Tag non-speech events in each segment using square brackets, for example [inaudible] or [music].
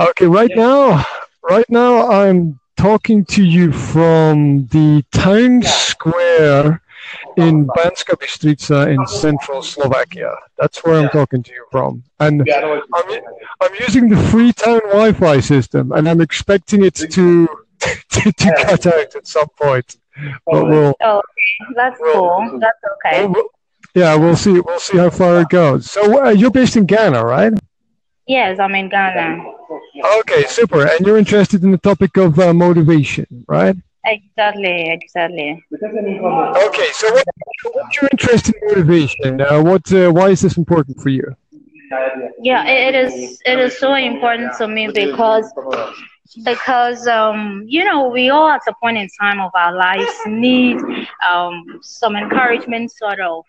Okay, right now, right now I'm talking to you from the town square in Banska Bystrica in central Slovakia. That's where I'm talking to you from. And I'm, I'm using the Freetown Wi-Fi system, and I'm expecting it to [laughs] to, to cut out at some point. But we'll, Oh, that's cool. That's okay. we'll- yeah, we'll see. We'll see how far it goes. So uh, you're based in Ghana, right? Yes, I'm in Ghana. Okay, super. And you're interested in the topic of uh, motivation, right? Exactly, exactly. Okay, so what, what's your interest in motivation? Uh, what? Uh, why is this important for you? Yeah, it, is. It is so important to me because because um you know we all at a point in time of our lives need um some encouragement sort of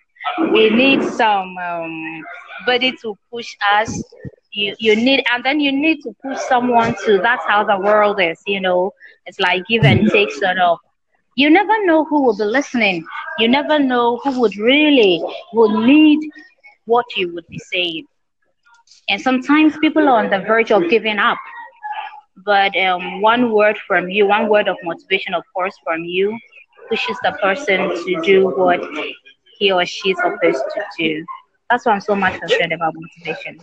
we need some um body to push us you you need and then you need to push someone to that's how the world is you know? It's like give and take sort of. You never know who will be listening. You never know who would really would need what you would be saying. And sometimes people are on the verge of giving up. But um, one word from you, one word of motivation, of course, from you, pushes the person to do what he or she is supposed to do. That's why I'm so much concerned about motivation.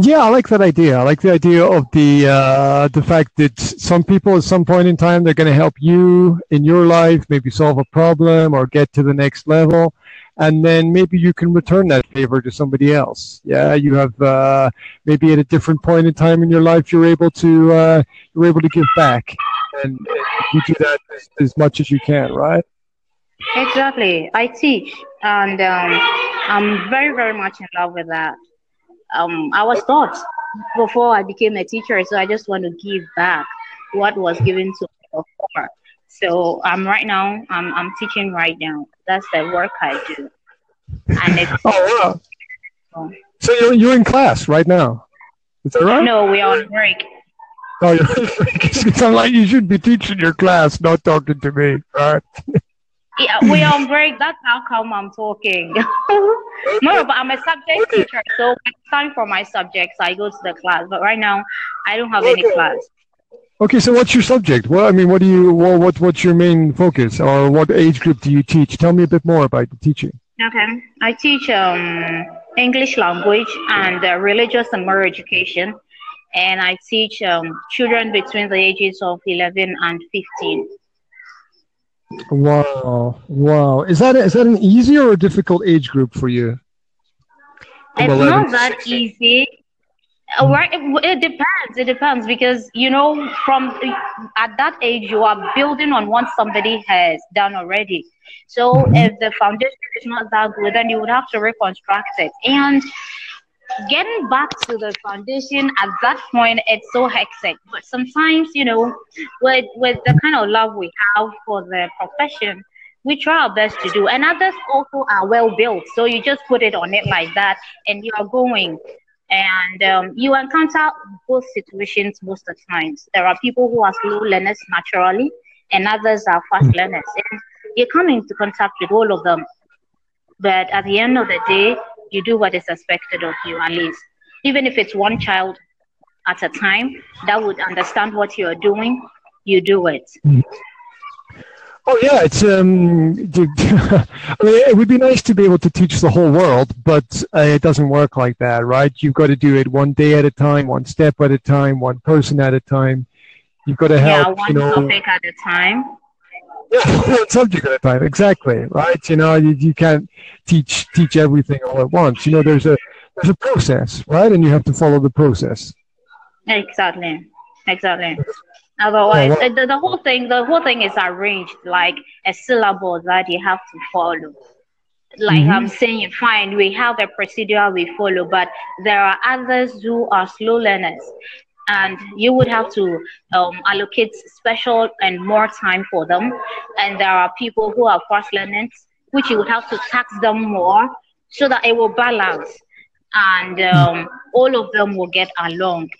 Yeah, I like that idea. I like the idea of the uh, the fact that some people at some point in time they're going to help you in your life, maybe solve a problem or get to the next level, and then maybe you can return that favor to somebody else. Yeah, you have uh, maybe at a different point in time in your life you're able to uh, you're able to give back, and you do that as, as much as you can, right? Exactly. I teach, and um, I'm very, very much in love with that. Um, I was taught before I became a teacher, so I just want to give back what was given to me before. So I'm right now. I'm I'm teaching right now. That's the work I do, and it's [laughs] Oh wow! So you're you're in class right now, is that right? no, we are on break. Oh, you're [laughs] it's I'm like you should be teaching your class, not talking to me, right? [laughs] Yeah, we are on break. That's how come I'm talking. [laughs] no, but I'm a subject Okay. teacher, so it's time for my subjects, I go to the class. But right now, I don't have any class. Okay, so what's your subject? Well, I mean, what do you, well, what, what's your main focus, or what age group do you teach? Tell me a bit more about the teaching. Okay, I teach um, English language and uh, religious and moral education, and I teach um, children between the ages of 11 and 15. Wow, wow. Is that is that an easy or a difficult age group for you? It's 11 not that easy. Right, it, depends. It depends because you know, from at that age, you are building on what somebody has done already. So Mhm. if the foundation is not that good, then you would have to reconstruct it. And getting back to the foundation at that point, it's so hectic. But sometimes, you know, with with the kind of love we have for the profession, we try our best to do. And others also are well built, so you just put it on it like that, and you are going. And um, you encounter both situations most of the times. There are people who are slow learners naturally, and others are fast learners. And you come into contact with all of them. But at the end of the day, you do what is expected of you, at least. Even if it's one child at a time that would understand what you're doing, you do it. Oh yeah, it's um. [laughs] I mean, it would be nice to be able to teach the whole world, but uh, it doesn't work like that, right? You've got to do it one day at a time, one step at a time, one person at a time. You've got to help. Yeah, one you know. topic at a time. [laughs] Subject at a time. Exactly, right? You know, you, you can't teach teach everything all at once. You know, there's a there's a process, right? And you have to follow the process. Exactly. Exactly. Otherwise, well- the, the whole thing, the whole thing is arranged like a syllable that you have to follow. Like Mhm. I'm saying, fine, we have a procedure we follow, but there are others who are slow learners, and you would have to um, allocate special and more time for them. And there are people who are fast learners, which you would have to tax them more so that it will balance, and um, all of them will get along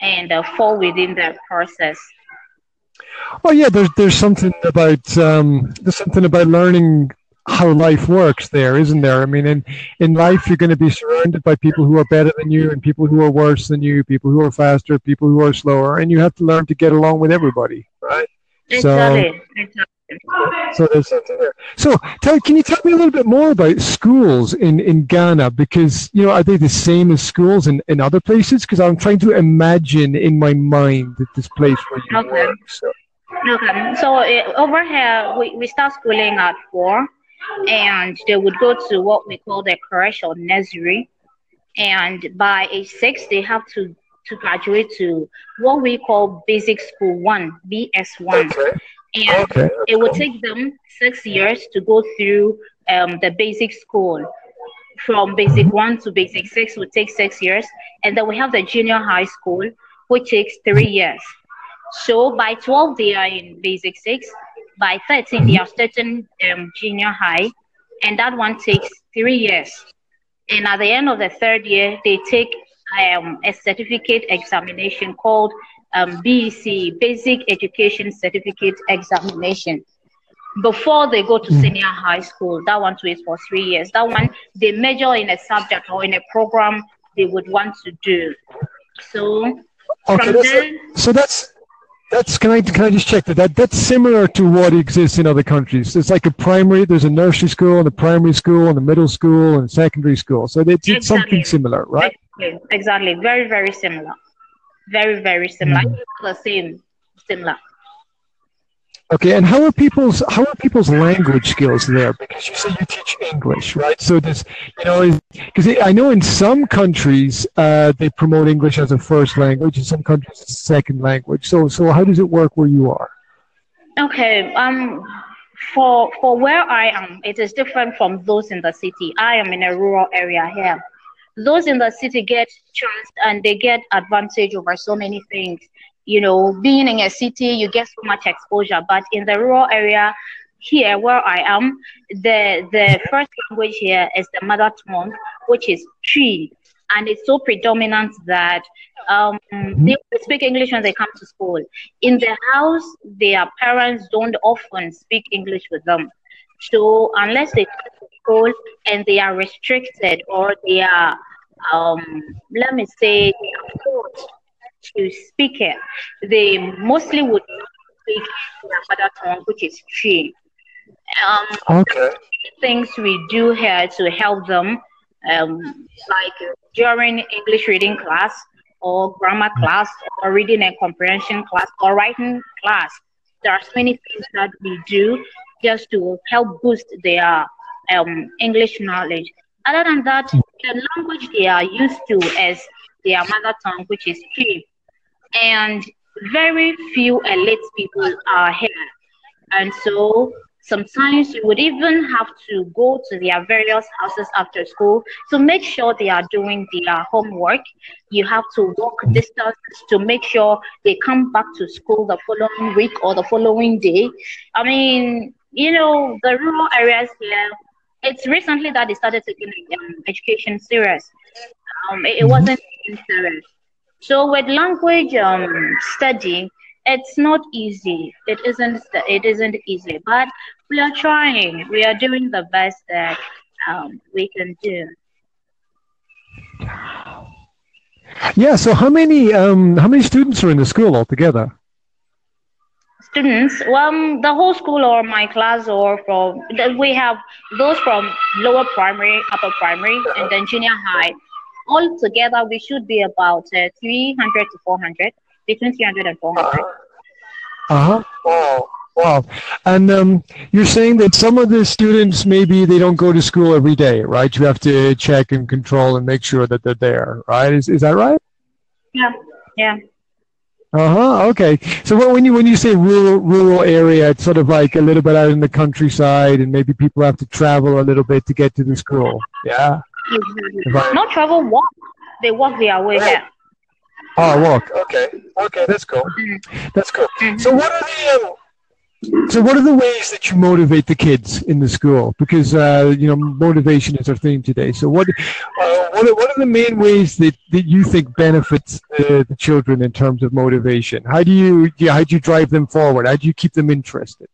and uh, fall within that process. Oh yeah, there's there's something about um, there's something about learning how life works there, isn't there? I mean, in in life, you're going to be surrounded by people who are better than you, and people who are worse than you, people who are faster, people who are slower, and you have to learn to get along with everybody, right? Exactly. So, exactly. So there's something there. So tell, can you tell me a little bit more about schools in, in Ghana? Because, you know, are they the same as schools in, in other places? Because I'm trying to imagine in my mind that this place where you okay. work. So. Okay. So uh, over here, we, we start schooling at four, and they would go to what we call the creche or nursery. And by age six, they have to, to graduate to what we call basic school one, BS1. Okay and okay. it would take them six years to go through um, the basic school from basic one to basic six would take six years and then we have the junior high school which takes three years so by 12 they are in basic six by 13 they are starting um, junior high and that one takes three years and at the end of the third year they take um, a certificate examination called um, BEC, Basic Education Certificate Examination. Before they go to mm. senior high school, that one is for three years. That one they major in a subject or in a program they would want to do. So okay, that's then, so that's that's can I can I just check that, that that's similar to what exists in other countries. It's like a primary. There's a nursery school and a primary school and a middle school and a secondary school. So it's, exactly. something similar, right? Exactly. exactly. Very very similar very very similar mm. the same similar okay and how are people's how are people's language skills there? Because you say you teach english right? So this you know because i know in some countries uh, they promote english as a first language in some countries it's a second language. So so how does it work where you are? Okay um for for where i am it is different from those in the city. I am in a rural area here. Those in the city get chance and they get advantage over so many things. You know, being in a city, you get so much exposure, but in the rural area, here where I am, the the first language here is the mother tongue, which is Twi, and it's so predominant that um, they speak English when they come to school. In the house, their parents don't often speak English with them. So unless they come to school and they are restricted or they are, um, let me say, forced to speak it, they mostly would speak their mother tongue, which is Twi. Um, okay. Things we do here to help them, um, like during English reading class or grammar class or reading and comprehension class or writing class. There are so many things that we do just to help boost their um, English knowledge. Other than that, the language they are used to is their mother tongue, which is Twi. And very few elite people are here. And so Sometimes you would even have to go to their various houses after school to make sure they are doing their homework. You have to walk distance to make sure they come back to school the following week or the following day. I mean, you know, the rural areas here, it's recently that they started taking um, education serious. Um, it, it wasn't serious. So with language um, study, it's not easy. It isn't. It isn't easy, but we are trying. We are doing the best that um, we can do. Yeah. So how many um, how many students are in the school altogether? students, well, the whole school or my class or from, we have those from lower primary, upper primary, and then junior high. All together, we should be about uh, 300 to 400, between 300 and 400. Uh-huh. Wow. Wow. And um, you're saying that some of the students, maybe they don't go to school every day, right? You have to check and control and make sure that they're there, right? Is, is that right? Yeah. Yeah. Uh huh. Okay. So when you when you say rural rural area, it's sort of like a little bit out in the countryside, and maybe people have to travel a little bit to get to the school. Yeah. Mm-hmm. Not travel, walk. They walk their way here. Oh, walk. Okay. Okay, that's cool. Mm-hmm. That's cool. Mm-hmm. So what are the um, so, what are the ways that you motivate the kids in the school? Because uh, you know, motivation is our theme today. So, what uh, what, are, what are the main ways that, that you think benefits the, the children in terms of motivation? How do you yeah, how do you drive them forward? How do you keep them interested?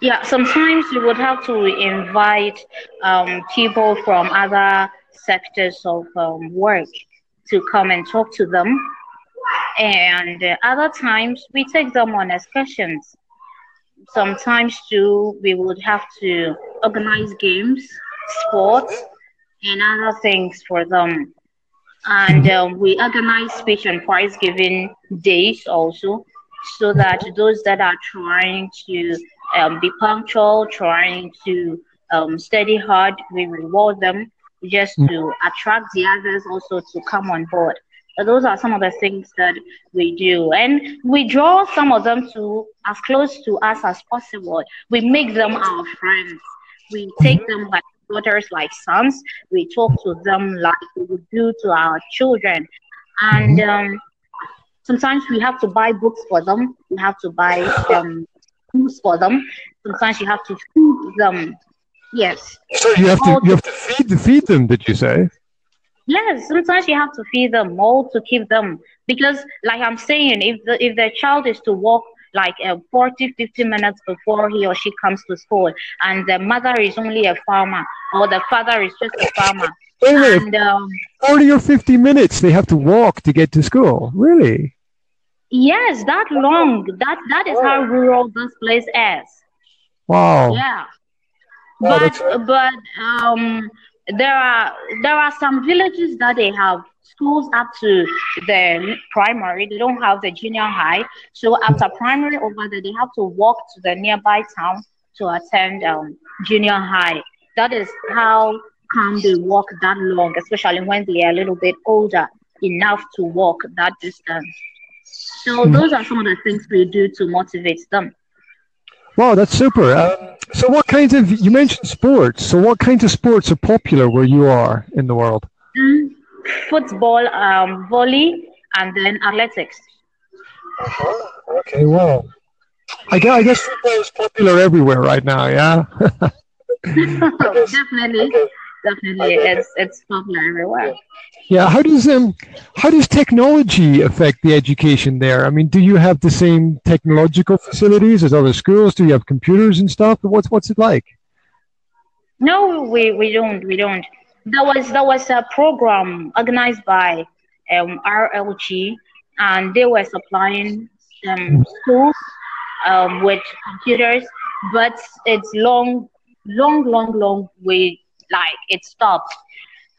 Yeah, sometimes you would have to invite um, people from other sectors of um, work to come and talk to them. And uh, other times we take them on excursions. Sometimes too, we would have to organize games, sports, and other things for them. And um, we organize speech and prize giving days also, so that those that are trying to um, be punctual, trying to um, study hard, we reward them just to attract the others also to come on board. Those are some of the things that we do. And we draw some of them to as close to us as possible. We make them our friends. We take them like daughters, like sons. We talk to them like we would do to our children. And um, sometimes we have to buy books for them. We have to buy um, foods for them. Sometimes you have to feed them. Yes. So you have to you have to feed feed them. Did you say? Yes, sometimes you have to feed them more to keep them because, like I'm saying, if the if the child is to walk like uh, 40, 50 minutes before he or she comes to school, and the mother is only a farmer or the father is just a farmer. Wait minute. And, um, 40 or 50 minutes they have to walk to get to school. Really? Yes, that long. That that is how rural this place is. Wow. Yeah. But but um there are there are some villages that they have schools up to the primary. They don't have the junior high. So after primary over there, they have to walk to the nearby town to attend um, junior high. That is how come they walk that long, especially when they are a little bit older enough to walk that distance. So those are some of the things we do to motivate them. Wow, that's super. Um, so, what kinds of you mentioned sports? So, what kinds of sports are popular where you are in the world? Mm, football, um, volley, and then athletics. Uh-huh. Okay, well, I guess, I guess football is popular everywhere right now. Yeah. [laughs] [laughs] Definitely definitely it's it's popular everywhere. Yeah, how does um how does technology affect the education there? I mean, do you have the same technological facilities as other schools? Do you have computers and stuff? What's what's it like? No, we, we don't we don't. There was there was a program organized by um, RLG, and they were supplying um, schools um, with computers, but it's long, long, long, long way like it stopped.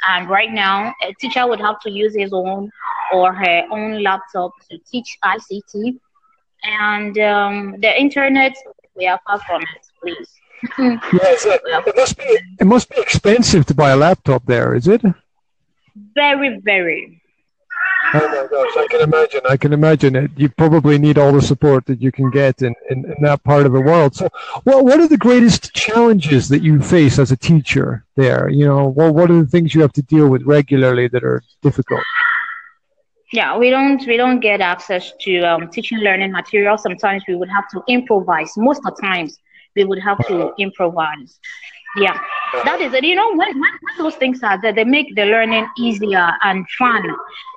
And right now, a teacher would have to use his own or her own laptop to teach ICT. And um, the internet, we are far from it, please. [laughs] yes, it must be. It must be expensive to buy a laptop there, is it? Very, very. Oh my gosh, I can imagine. I can imagine it. You probably need all the support that you can get in, in, in that part of the world. So, well, what are the greatest challenges that you face as a teacher there? You know, well, what are the things you have to deal with regularly that are difficult? Yeah, we don't we don't get access to um, teaching learning material. Sometimes we would have to improvise. Most of the times, we would have to improvise. Yeah, that is it. You know, when, when, those things are that they make the learning easier and fun,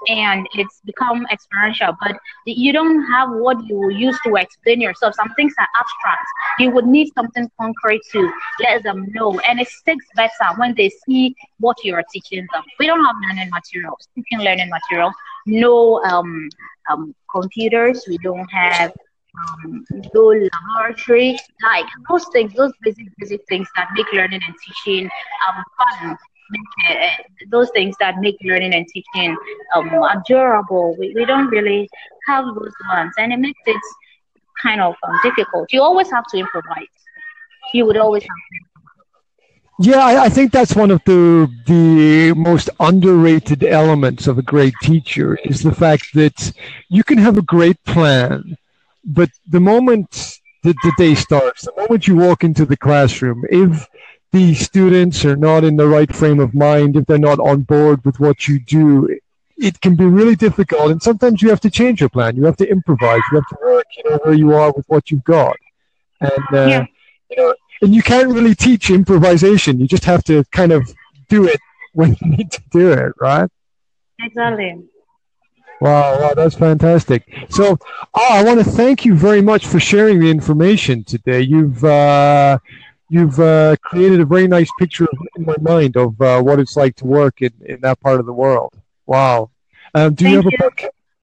and it's become experiential. But you don't have what you use to explain yourself. Some things are abstract. You would need something concrete to let them know, and it sticks better when they see what you are teaching them. We don't have learning materials, teaching learning materials. No um, um, computers. We don't have um, low laboratory, like those things, those basic, basic things that make learning and teaching um, fun. Make, uh, those things that make learning and teaching um, adorable. We, we don't really have those ones, and it makes it kind of um, difficult. You always have to improvise. You would always have to yeah, I, I, think that's one of the the most underrated elements of a great teacher is the fact that you can have a great plan, but the moment the, the day starts, the moment you walk into the classroom, if the students are not in the right frame of mind, if they're not on board with what you do, it can be really difficult. And sometimes you have to change your plan. You have to improvise. You have to work, you know, where you are with what you've got. And uh, yeah. you know, and you can't really teach improvisation. You just have to kind of do it when you need to do it, right? Exactly. Wow, wow, that's fantastic. So, oh, I want to thank you very much for sharing the information today. You've uh, you've uh, created a very nice picture in my mind of uh, what it's like to work in, in that part of the world. Wow. Um, do you have a